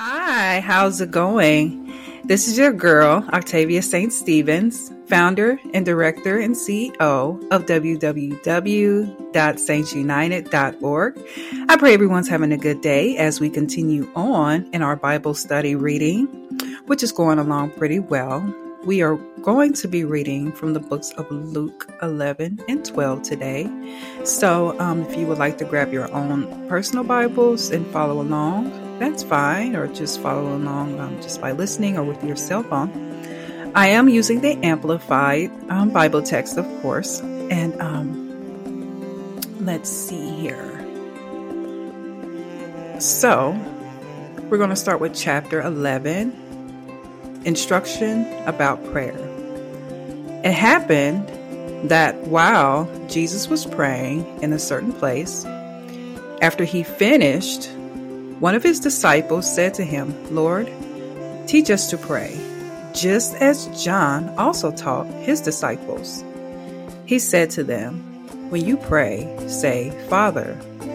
Hi, how's it going? This is your girl, Octavia St. Stevens, founder and director and CEO of www.saintsunited.org. I pray everyone's having a good day as we continue on in our Bible study reading, which is going along pretty well. We are going to be reading from the books of Luke 11 and 12 today. So, um, if you would like to grab your own personal Bibles and follow along, that's fine, or just follow along um, just by listening or with your cell phone. I am using the Amplified um, Bible text, of course, and um, let's see here. So, we're going to start with chapter 11 Instruction about Prayer. It happened that while Jesus was praying in a certain place, after he finished one of his disciples said to him, Lord, teach us to pray, just as John also taught his disciples. He said to them, When you pray, say, Father,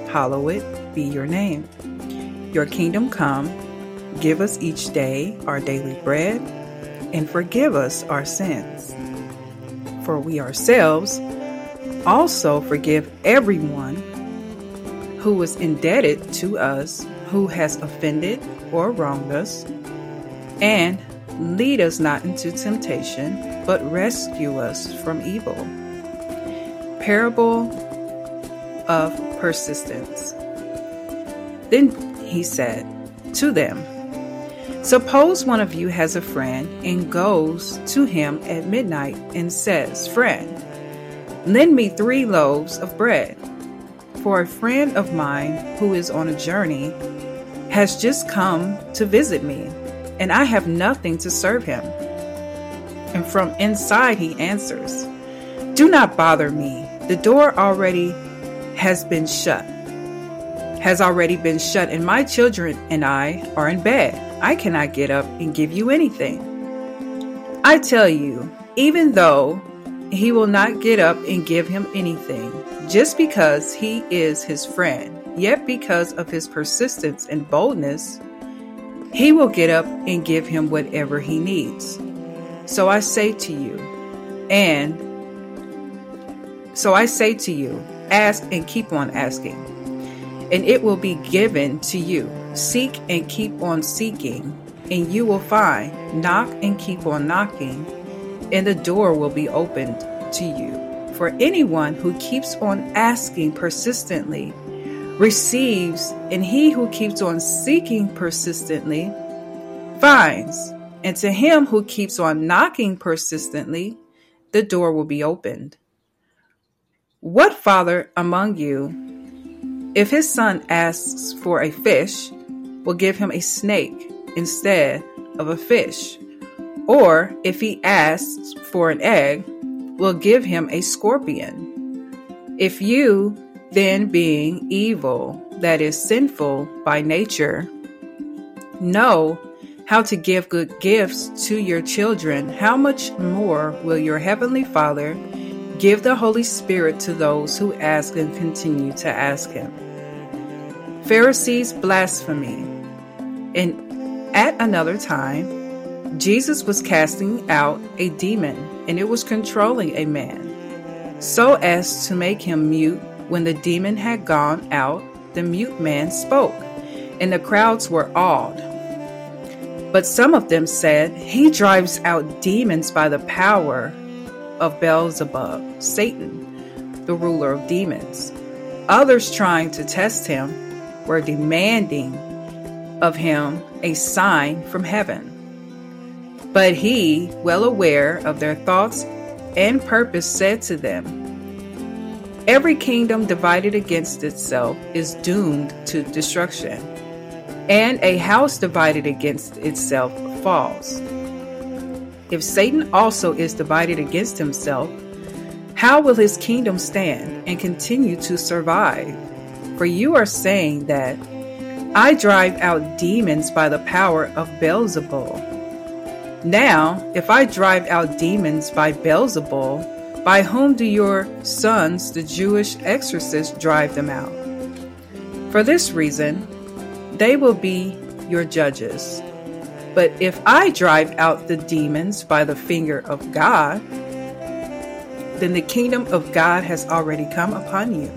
hallowed be your name. Your kingdom come, give us each day our daily bread, and forgive us our sins. For we ourselves also forgive everyone who is indebted to us who has offended or wronged us, and lead us not into temptation, but rescue us from evil. Parable of Persistence. Then he said to them, Suppose one of you has a friend and goes to him at midnight and says, Friend, lend me three loaves of bread. For a friend of mine who is on a journey has just come to visit me, and I have nothing to serve him. And from inside he answers, Do not bother me. The door already has been shut. Has already been shut, and my children and I are in bed. I cannot get up and give you anything. I tell you, even though he will not get up and give him anything, just because he is his friend, Yet, because of his persistence and boldness, he will get up and give him whatever he needs. So I say to you, and so I say to you, ask and keep on asking, and it will be given to you. Seek and keep on seeking, and you will find. Knock and keep on knocking, and the door will be opened to you. For anyone who keeps on asking persistently receives, and he who keeps on seeking persistently finds. And to him who keeps on knocking persistently, the door will be opened. What father among you, if his son asks for a fish, will give him a snake instead of a fish? Or if he asks for an egg, will give him a scorpion? If you, then being evil, that is sinful by nature, know how to give good gifts to your children, how much more will your Heavenly Father give the Holy Spirit to those who ask and continue to ask Him? Pharisees' blasphemy. And at another time, Jesus was casting out a demon, and it was controlling a man, so as to make him mute when the demon had gone out, the mute man spoke, and the crowds were awed. But some of them said, He drives out demons by the power of Beelzebub, Satan, the ruler of demons. Others, trying to test him, were demanding of him a sign from heaven. But he, well aware of their thoughts and purpose, said to them, Every kingdom divided against itself is doomed to destruction, and a house divided against itself falls. If Satan also is divided against himself, how will his kingdom stand and continue to survive? For you are saying that I drive out demons by the power of Beelzebul. Now, if I drive out demons by Beelzebul, by whom do your sons, the Jewish exorcists, drive them out? For this reason, they will be your judges. But if I drive out the demons by the finger of God, then the kingdom of God has already come upon you.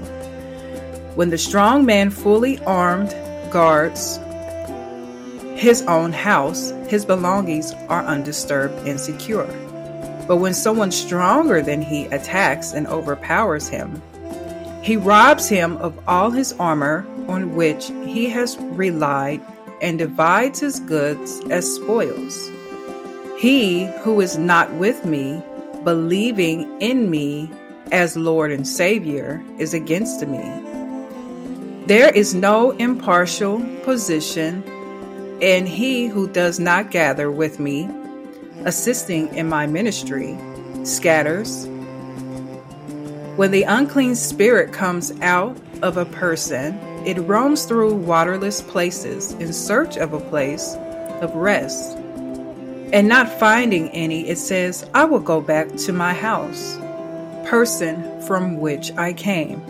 When the strong man, fully armed, guards his own house, his belongings are undisturbed and secure. But when someone stronger than he attacks and overpowers him, he robs him of all his armor on which he has relied and divides his goods as spoils. He who is not with me, believing in me as Lord and Savior, is against me. There is no impartial position, and he who does not gather with me, assisting in my ministry, scatters. When the unclean spirit comes out of a person, it roams through waterless places in search of a place of rest. And not finding any, it says, I will go back to my house, person from which I came.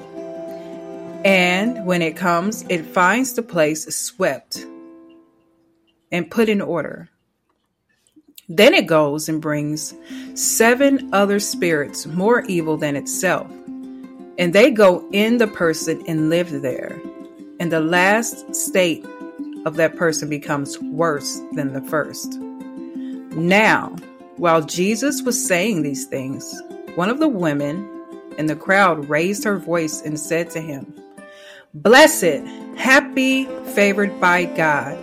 And when it comes, it finds the place swept and put in order. Then it goes and brings seven other spirits more evil than itself, and they go in the person and live there and the last state of that person becomes worse than the first. Now, while Jesus was saying these things, one of the women in the crowd raised her voice and said to him, Blessed, happy, favored by God,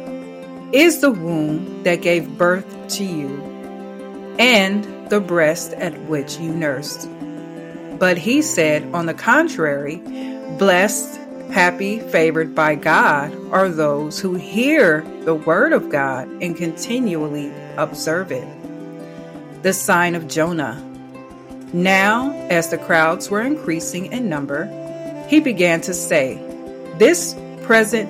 is the womb that gave birth to you, and the breast at which you nursed. But he said, on the contrary, Blessed Happy, favored by God, are those who hear the word of God and continually observe it. The sign of Jonah. Now, as the crowds were increasing in number, he began to say, This present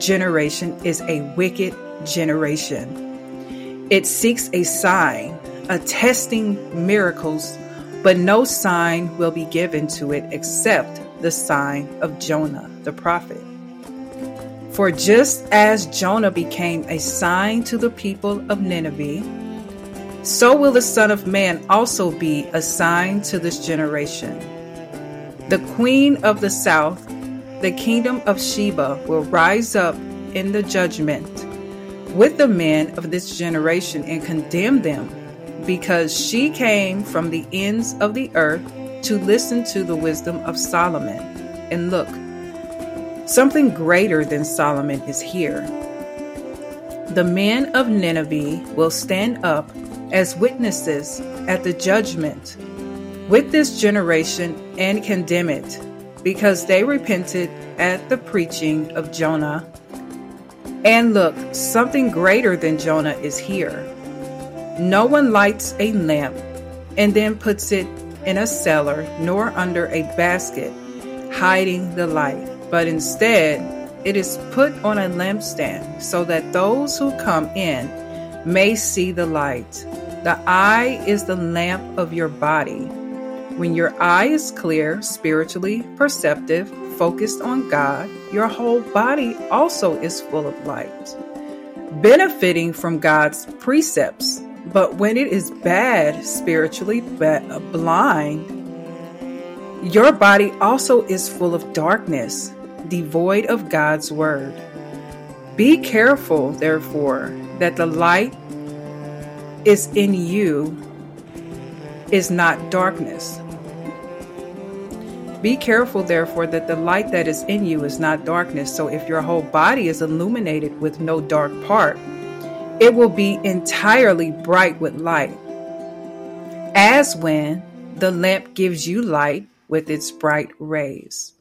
generation is a wicked generation. It seeks a sign, attesting miracles, but no sign will be given to it except the sign of Jonah the prophet. For just as Jonah became a sign to the people of Nineveh, so will the Son of Man also be a sign to this generation. The queen of the south, the kingdom of Sheba, will rise up in the judgment with the men of this generation and condemn them, because she came from the ends of the earth to listen to the wisdom of Solomon. And look, Something greater than Solomon is here. The men of Nineveh will stand up as witnesses at the judgment with this generation and condemn it, because they repented at the preaching of Jonah. And look, something greater than Jonah is here. No one lights a lamp and then puts it in a cellar, nor under a basket, hiding the light but instead it is put on a lampstand so that those who come in may see the light. The eye is the lamp of your body. When your eye is clear, spiritually perceptive, focused on God, your whole body also is full of light, benefiting from God's precepts. But when it is bad, spiritually blind, your body also is full of darkness devoid of God's word. Be careful, therefore, that the light is in you is not darkness. Be careful, therefore, that the light that is in you is not darkness. So, if your whole body is illuminated with no dark part, it will be entirely bright with light. As when the lamp gives you light with its bright rays.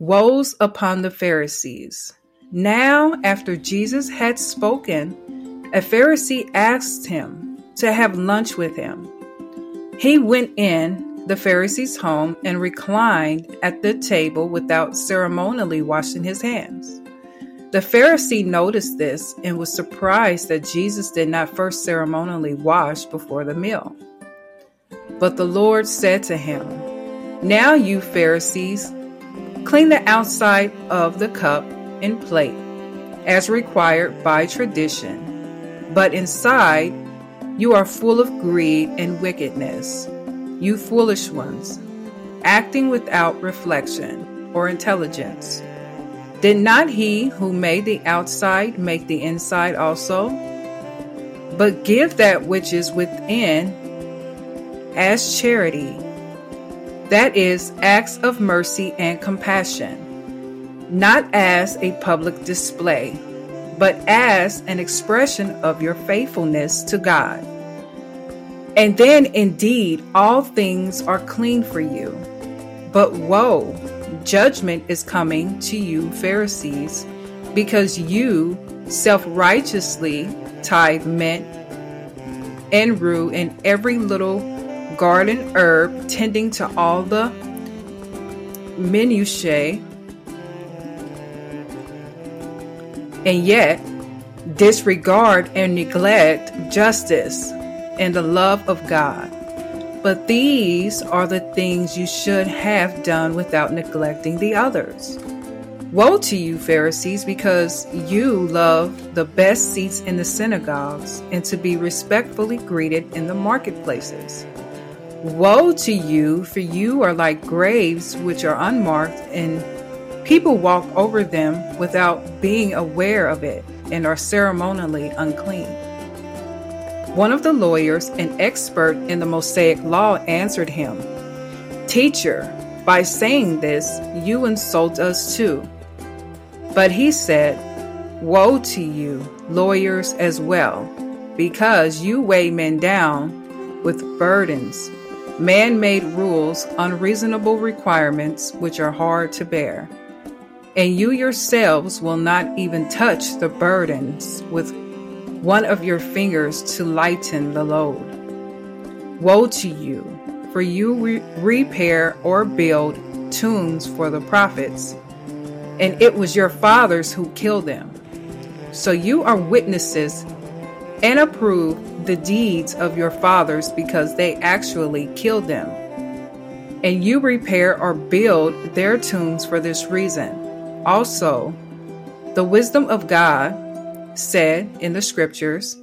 Woes upon the Pharisees. Now, after Jesus had spoken, a Pharisee asked him to have lunch with him. He went in the Pharisee's home and reclined at the table without ceremonially washing his hands. The Pharisee noticed this and was surprised that Jesus did not first ceremonially wash before the meal. But the Lord said to him, Now you Pharisees Clean the outside of the cup and plate, as required by tradition, but inside you are full of greed and wickedness. You foolish ones, acting without reflection or intelligence. Did not he who made the outside make the inside also? But give that which is within as charity. That is, acts of mercy and compassion, not as a public display, but as an expression of your faithfulness to God. And then indeed all things are clean for you. But woe, judgment is coming to you, Pharisees, because you self righteously tithe mint and rue and every little garden herb, tending to all the minutiae, and yet disregard and neglect justice and the love of God. But these are the things you should have done without neglecting the others. Woe to you, Pharisees, because you love the best seats in the synagogues and to be respectfully greeted in the marketplaces. Woe to you, for you are like graves which are unmarked, and people walk over them without being aware of it and are ceremonially unclean. One of the lawyers, an expert in the Mosaic law, answered him, Teacher, by saying this, you insult us too. But he said, Woe to you, lawyers as well, because you weigh men down with burdens, man made rules, unreasonable requirements which are hard to bear. And you yourselves will not even touch the burdens with one of your fingers to lighten the load. Woe to you, for you re- repair or build tombs for the prophets, and it was your fathers who killed them. So you are witnesses and approve the deeds of your fathers because they actually killed them. And you repair or build their tombs for this reason. Also, the wisdom of God said in the scriptures,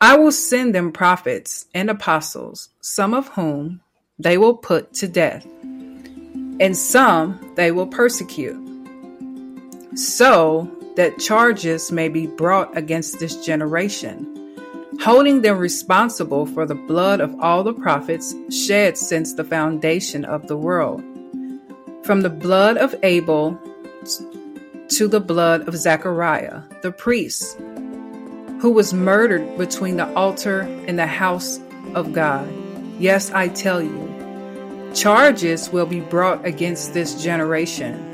I will send them prophets and apostles, some of whom they will put to death, and some they will persecute, so that charges may be brought against this generation, holding them responsible for the blood of all the prophets shed since the foundation of the world, from the blood of Abel to the blood of Zechariah, the priest, who was murdered between the altar and the house of God. Yes, I tell you, charges will be brought against this generation.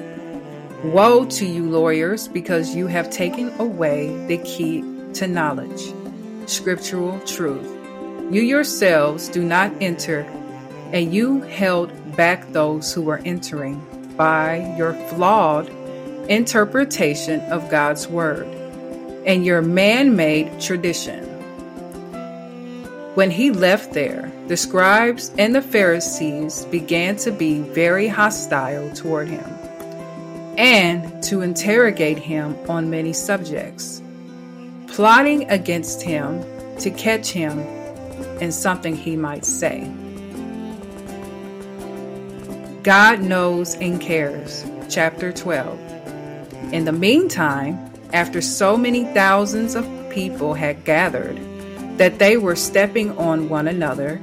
Woe to you, lawyers, because you have taken away the key to knowledge, scriptural truth. You yourselves do not enter, and you held back those who were entering by your flawed interpretation of God's Word and your man made tradition. When he left there, the scribes and the Pharisees began to be very hostile toward him and to interrogate him on many subjects, plotting against him to catch him in something he might say. God knows and cares. Chapter 12. In the meantime, after so many thousands of people had gathered that they were stepping on one another,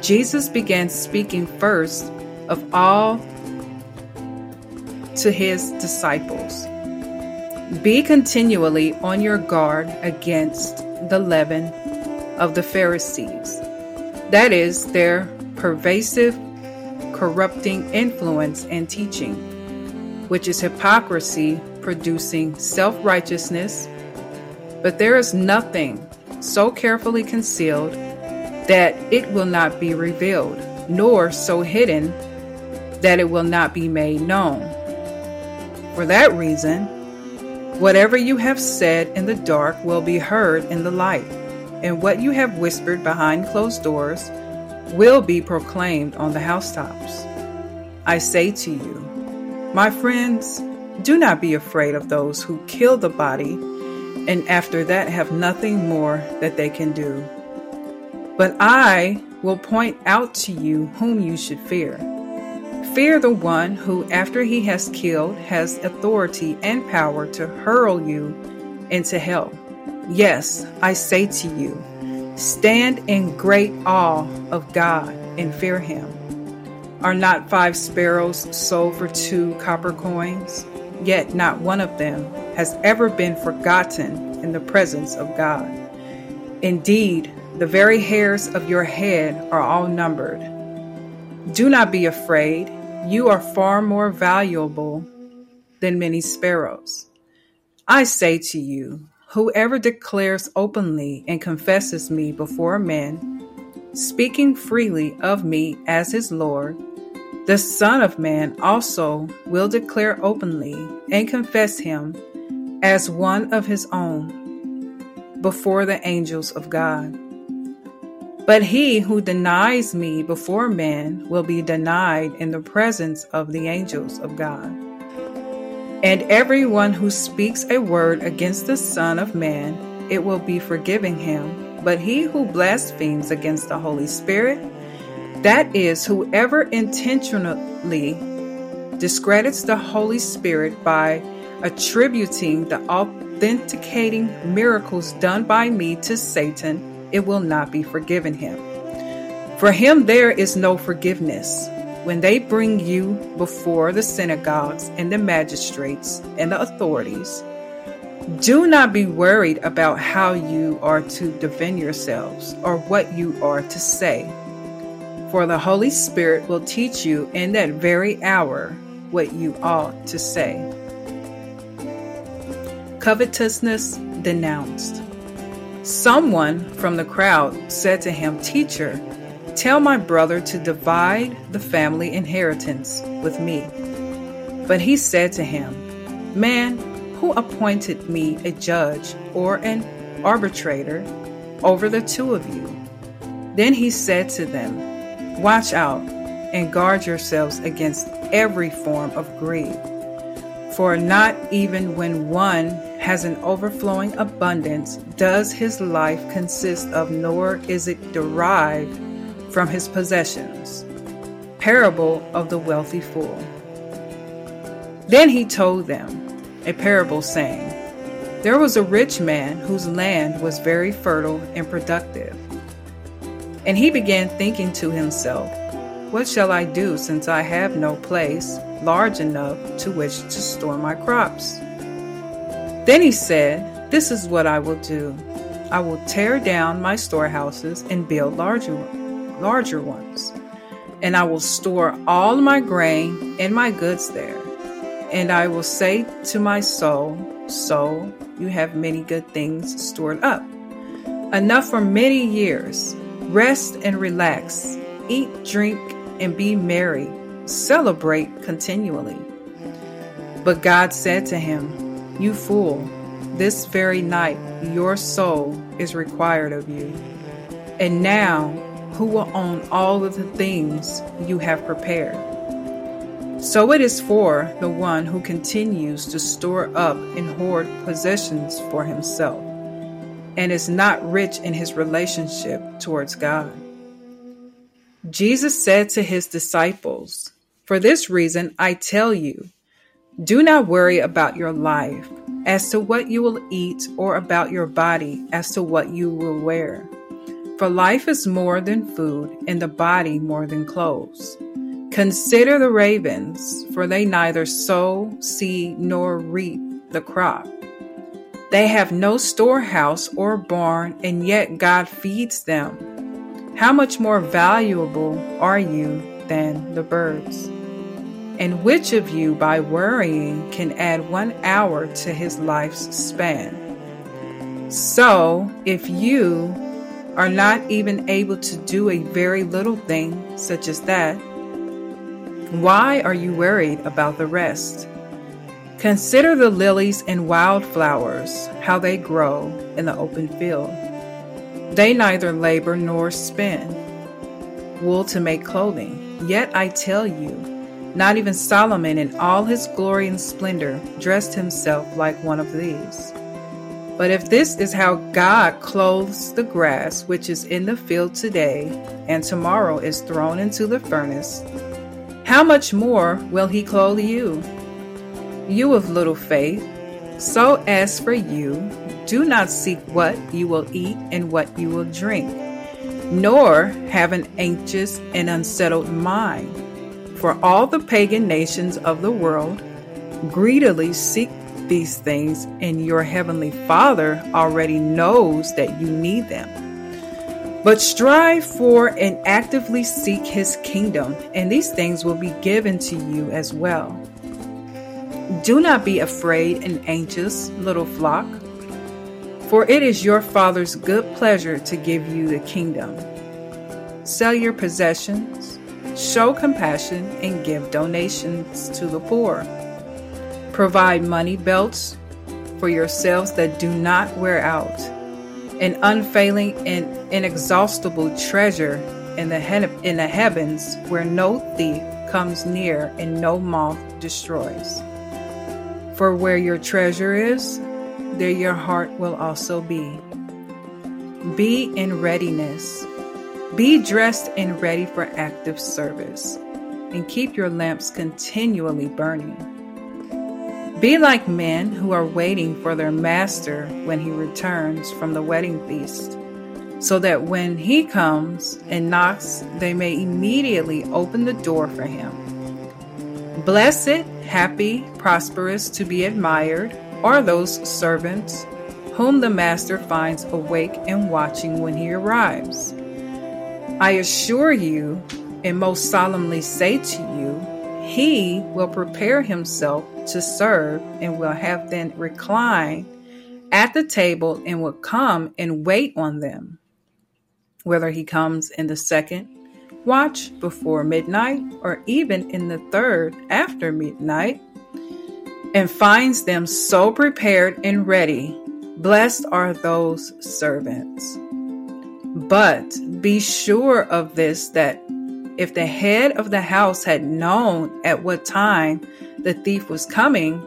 Jesus began speaking first of all to his disciples. Be continually on your guard against the leaven of the Pharisees, that is, their pervasive, corrupting influence and teaching, which is hypocrisy producing self righteousness, but there is nothing so carefully concealed that it will not be revealed, nor so hidden that it will not be made known. For that reason, whatever you have said in the dark will be heard in the light, and what you have whispered behind closed doors will be proclaimed on the housetops. I say to you, my friends, Do not be afraid of those who kill the body, and after that have nothing more that they can do. But I will point out to you whom you should fear. Fear the one who, after he has killed, has authority and power to hurl you into hell. Yes, I say to you, stand in great awe of God and fear him. Are not five sparrows sold for two copper coins? Yet not one of them has ever been forgotten in the presence of God. Indeed, the very hairs of your head are all numbered. Do not be afraid, you are far more valuable than many sparrows. I say to you, whoever declares openly and confesses me before men, speaking freely of me as his Lord, the Son of Man also will declare openly and confess him as one of his own before the angels of God. But he who denies me before men will be denied in the presence of the angels of God. And everyone who speaks a word against the Son of Man, it will be forgiven him. But he who blasphemes against the Holy Spirit, that is, whoever intentionally discredits the Holy Spirit by attributing the authenticating miracles done by me to Satan, it will not be forgiven him. For him there is no forgiveness. When they bring you before the synagogues and the magistrates and the authorities, do not be worried about how you are to defend yourselves or what you are to say for the Holy Spirit will teach you in that very hour what you ought to say. Covetousness denounced. Someone from the crowd said to him, Teacher, tell my brother to divide the family inheritance with me. But he said to him, Man, who appointed me a judge or an arbitrator over the two of you? Then he said to them, Watch out and guard yourselves against every form of greed. For not even when one has an overflowing abundance does his life consist of, nor is it derived from his possessions. Parable of the wealthy fool. Then he told them a parable saying, There was a rich man whose land was very fertile and productive. And he began thinking to himself, What shall I do since I have no place large enough to which to store my crops? Then he said, This is what I will do. I will tear down my storehouses and build larger, larger ones. And I will store all my grain and my goods there. And I will say to my soul, Soul, you have many good things stored up, enough for many years. Rest and relax. Eat, drink, and be merry. Celebrate continually. But God said to him, You fool, this very night your soul is required of you. And now, who will own all of the things you have prepared? So it is for the one who continues to store up and hoard possessions for himself and is not rich in his relationship towards God. Jesus said to his disciples, For this reason I tell you, do not worry about your life as to what you will eat or about your body as to what you will wear. For life is more than food, and the body more than clothes. Consider the ravens, for they neither sow, seed, nor reap the crop they have no storehouse or barn, and yet God feeds them. How much more valuable are you than the birds? And which of you, by worrying, can add one hour to his life's span? So, if you are not even able to do a very little thing, such as that, why are you worried about the rest? Consider the lilies and wildflowers, how they grow in the open field. They neither labor nor spin wool to make clothing. Yet I tell you Not even Solomon in all his glory and splendor dressed himself like one of these. But if this is how God clothes the grass which is in the field today, and tomorrow is thrown into the furnace, how much more will he clothe you? You of little faith. So as for you, do not seek what you will eat and what you will drink, nor have an anxious and unsettled mind. For all the pagan nations of the world greedily seek these things, and your heavenly Father already knows that you need them. But strive for and actively seek his kingdom, and these things will be given to you as well. Do not be afraid and anxious, little flock, for it is your Father's good pleasure to give you the kingdom. Sell your possessions, show compassion, and give donations to the poor. Provide money belts for yourselves that do not wear out, an unfailing and inexhaustible treasure in the, he- in the heavens where no thief comes near and no moth destroys. For where your treasure is, there your heart will also be. Be in readiness. Be dressed and ready for active service, and keep your lamps continually burning. Be like men who are waiting for their master when he returns from the wedding feast, so that when he comes and knocks, they may immediately open the door for him. Blessed, happy, prosperous, to be admired are those servants whom the master finds awake and watching when he arrives. I assure you, and most solemnly say to you, he will prepare himself to serve and will have them recline at the table and will come and wait on them. Whether he comes in the second watch before midnight or even in the third after midnight and finds them so prepared and ready, blessed are those servants. But be sure of this that if the head of the house had known at what time the thief was coming,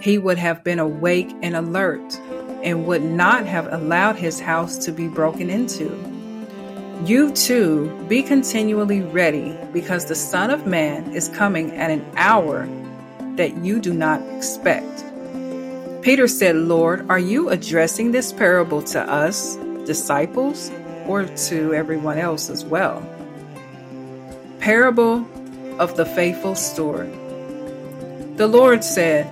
he would have been awake and alert and would not have allowed his house to be broken into. You too be continually ready because the Son of Man is coming at an hour that you do not expect. Peter said, Lord, are you addressing this parable to us, disciples, or to everyone else as well? Parable of the Faithful Steward. The Lord said,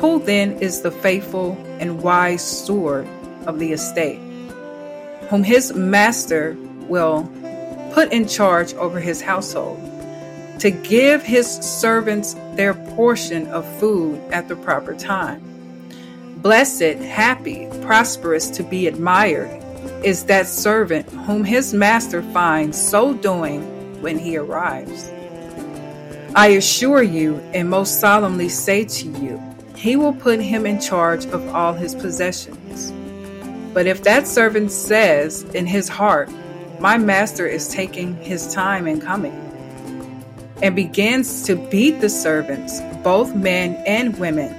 Who then is the faithful and wise steward of the estate, whom his master will put in charge over his household, to give his servants their portion of food at the proper time? Blessed, happy, prosperous, to be admired is that servant whom his master finds so doing when he arrives. I assure you and most solemnly say to you, he will put him in charge of all his possessions. But if that servant says in his heart, My master is taking his time in coming, and begins to beat the servants, both men and women,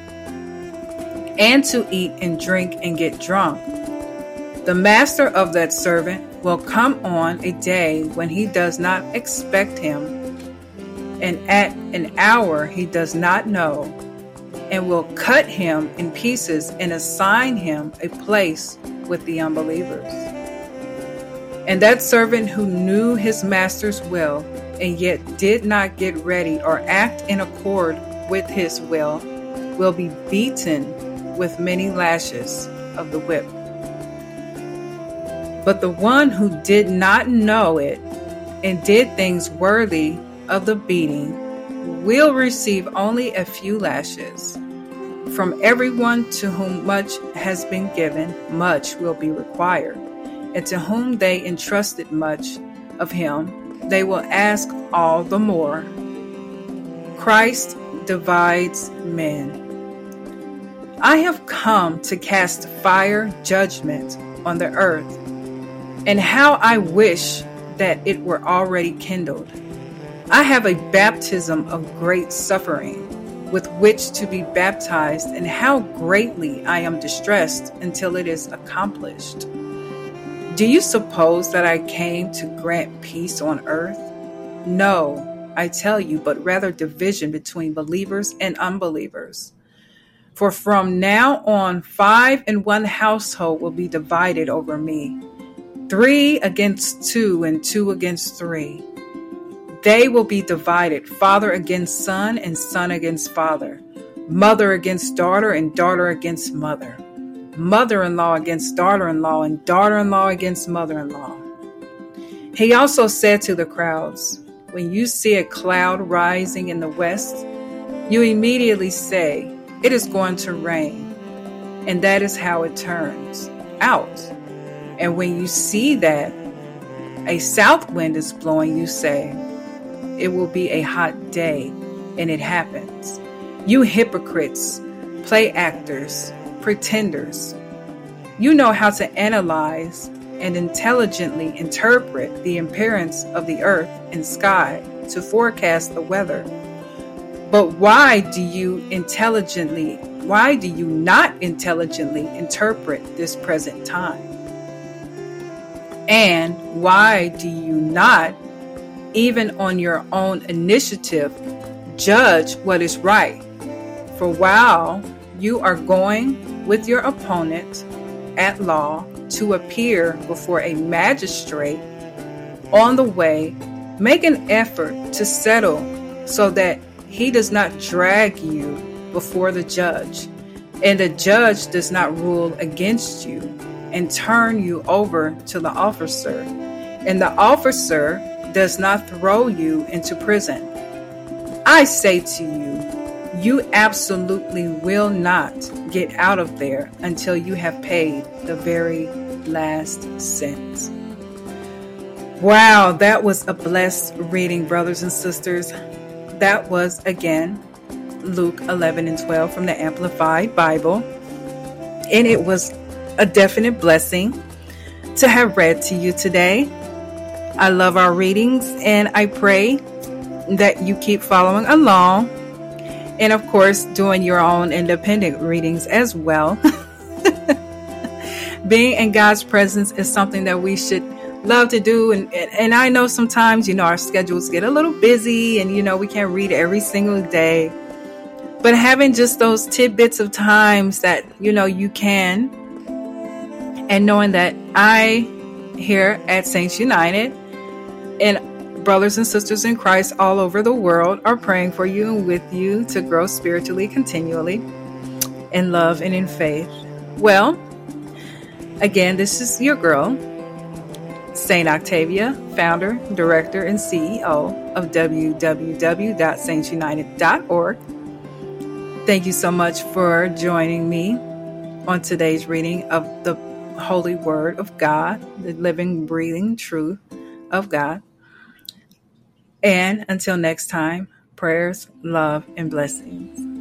and to eat and drink and get drunk, the master of that servant will come on a day when he does not expect him, and at an hour he does not know, and will cut him in pieces and assign him a place with the unbelievers. And that servant who knew his master's will and yet did not get ready or act in accord with his will will be beaten with many lashes of the whip. But the one who did not know it and did things worthy of the beating will receive only a few lashes. From everyone to whom much has been given, much will be required. And to whom they entrusted much of him, they will ask all the more. Christ divides men. I have come to cast fire judgment on the earth and how I wish that it were already kindled. I have a baptism of great suffering with which to be baptized, and how greatly I am distressed until it is accomplished. Do you suppose that I came to grant peace on earth? No, I tell you, but rather division between believers and unbelievers. For from now on, five in one household will be divided over me three against two, and two against three. They will be divided father against son, and son against father, mother against daughter, and daughter against mother, mother in law against daughter in law, and daughter in law against mother in law. He also said to the crowds, When you see a cloud rising in the west, you immediately say, It is going to rain. And that is how it turns out. And when you see that a south wind is blowing, you say, It will be a hot day. And it happens. You hypocrites, play actors, pretenders. You know how to analyze and intelligently interpret the appearance of the earth and sky to forecast the weather. But why do you intelligently, why do you not intelligently interpret this present time? And why do you not, even on your own initiative, judge what is right? For while you are going with your opponent at law to appear before a magistrate on the way, make an effort to settle so that he does not drag you before the judge, and the judge does not rule against you and turn you over to the officer, and the officer does not throw you into prison. I say to you, you absolutely will not get out of there until you have paid the very last cent. Wow, that was a blessed reading, brothers and sisters. That was again Luke 11 and 12 from the Amplified Bible. And it was a definite blessing to have read to you today. I love our readings and I pray that you keep following along and, of course, doing your own independent readings as well. Being in God's presence is something that we should love to do and, and I know sometimes you know our schedules get a little busy and you know we can't read every single day but having just those tidbits of times that you know you can and knowing that I here at Saints United and brothers and sisters in Christ all over the world are praying for you and with you to grow spiritually continually in love and in faith. Well, again, this is your girl, Saint Octavia, founder, director, and CEO of www.saintsunited.org. Thank you so much for joining me on today's reading of the holy word of God, the living, breathing truth of God. And until next time, prayers, love, and blessings.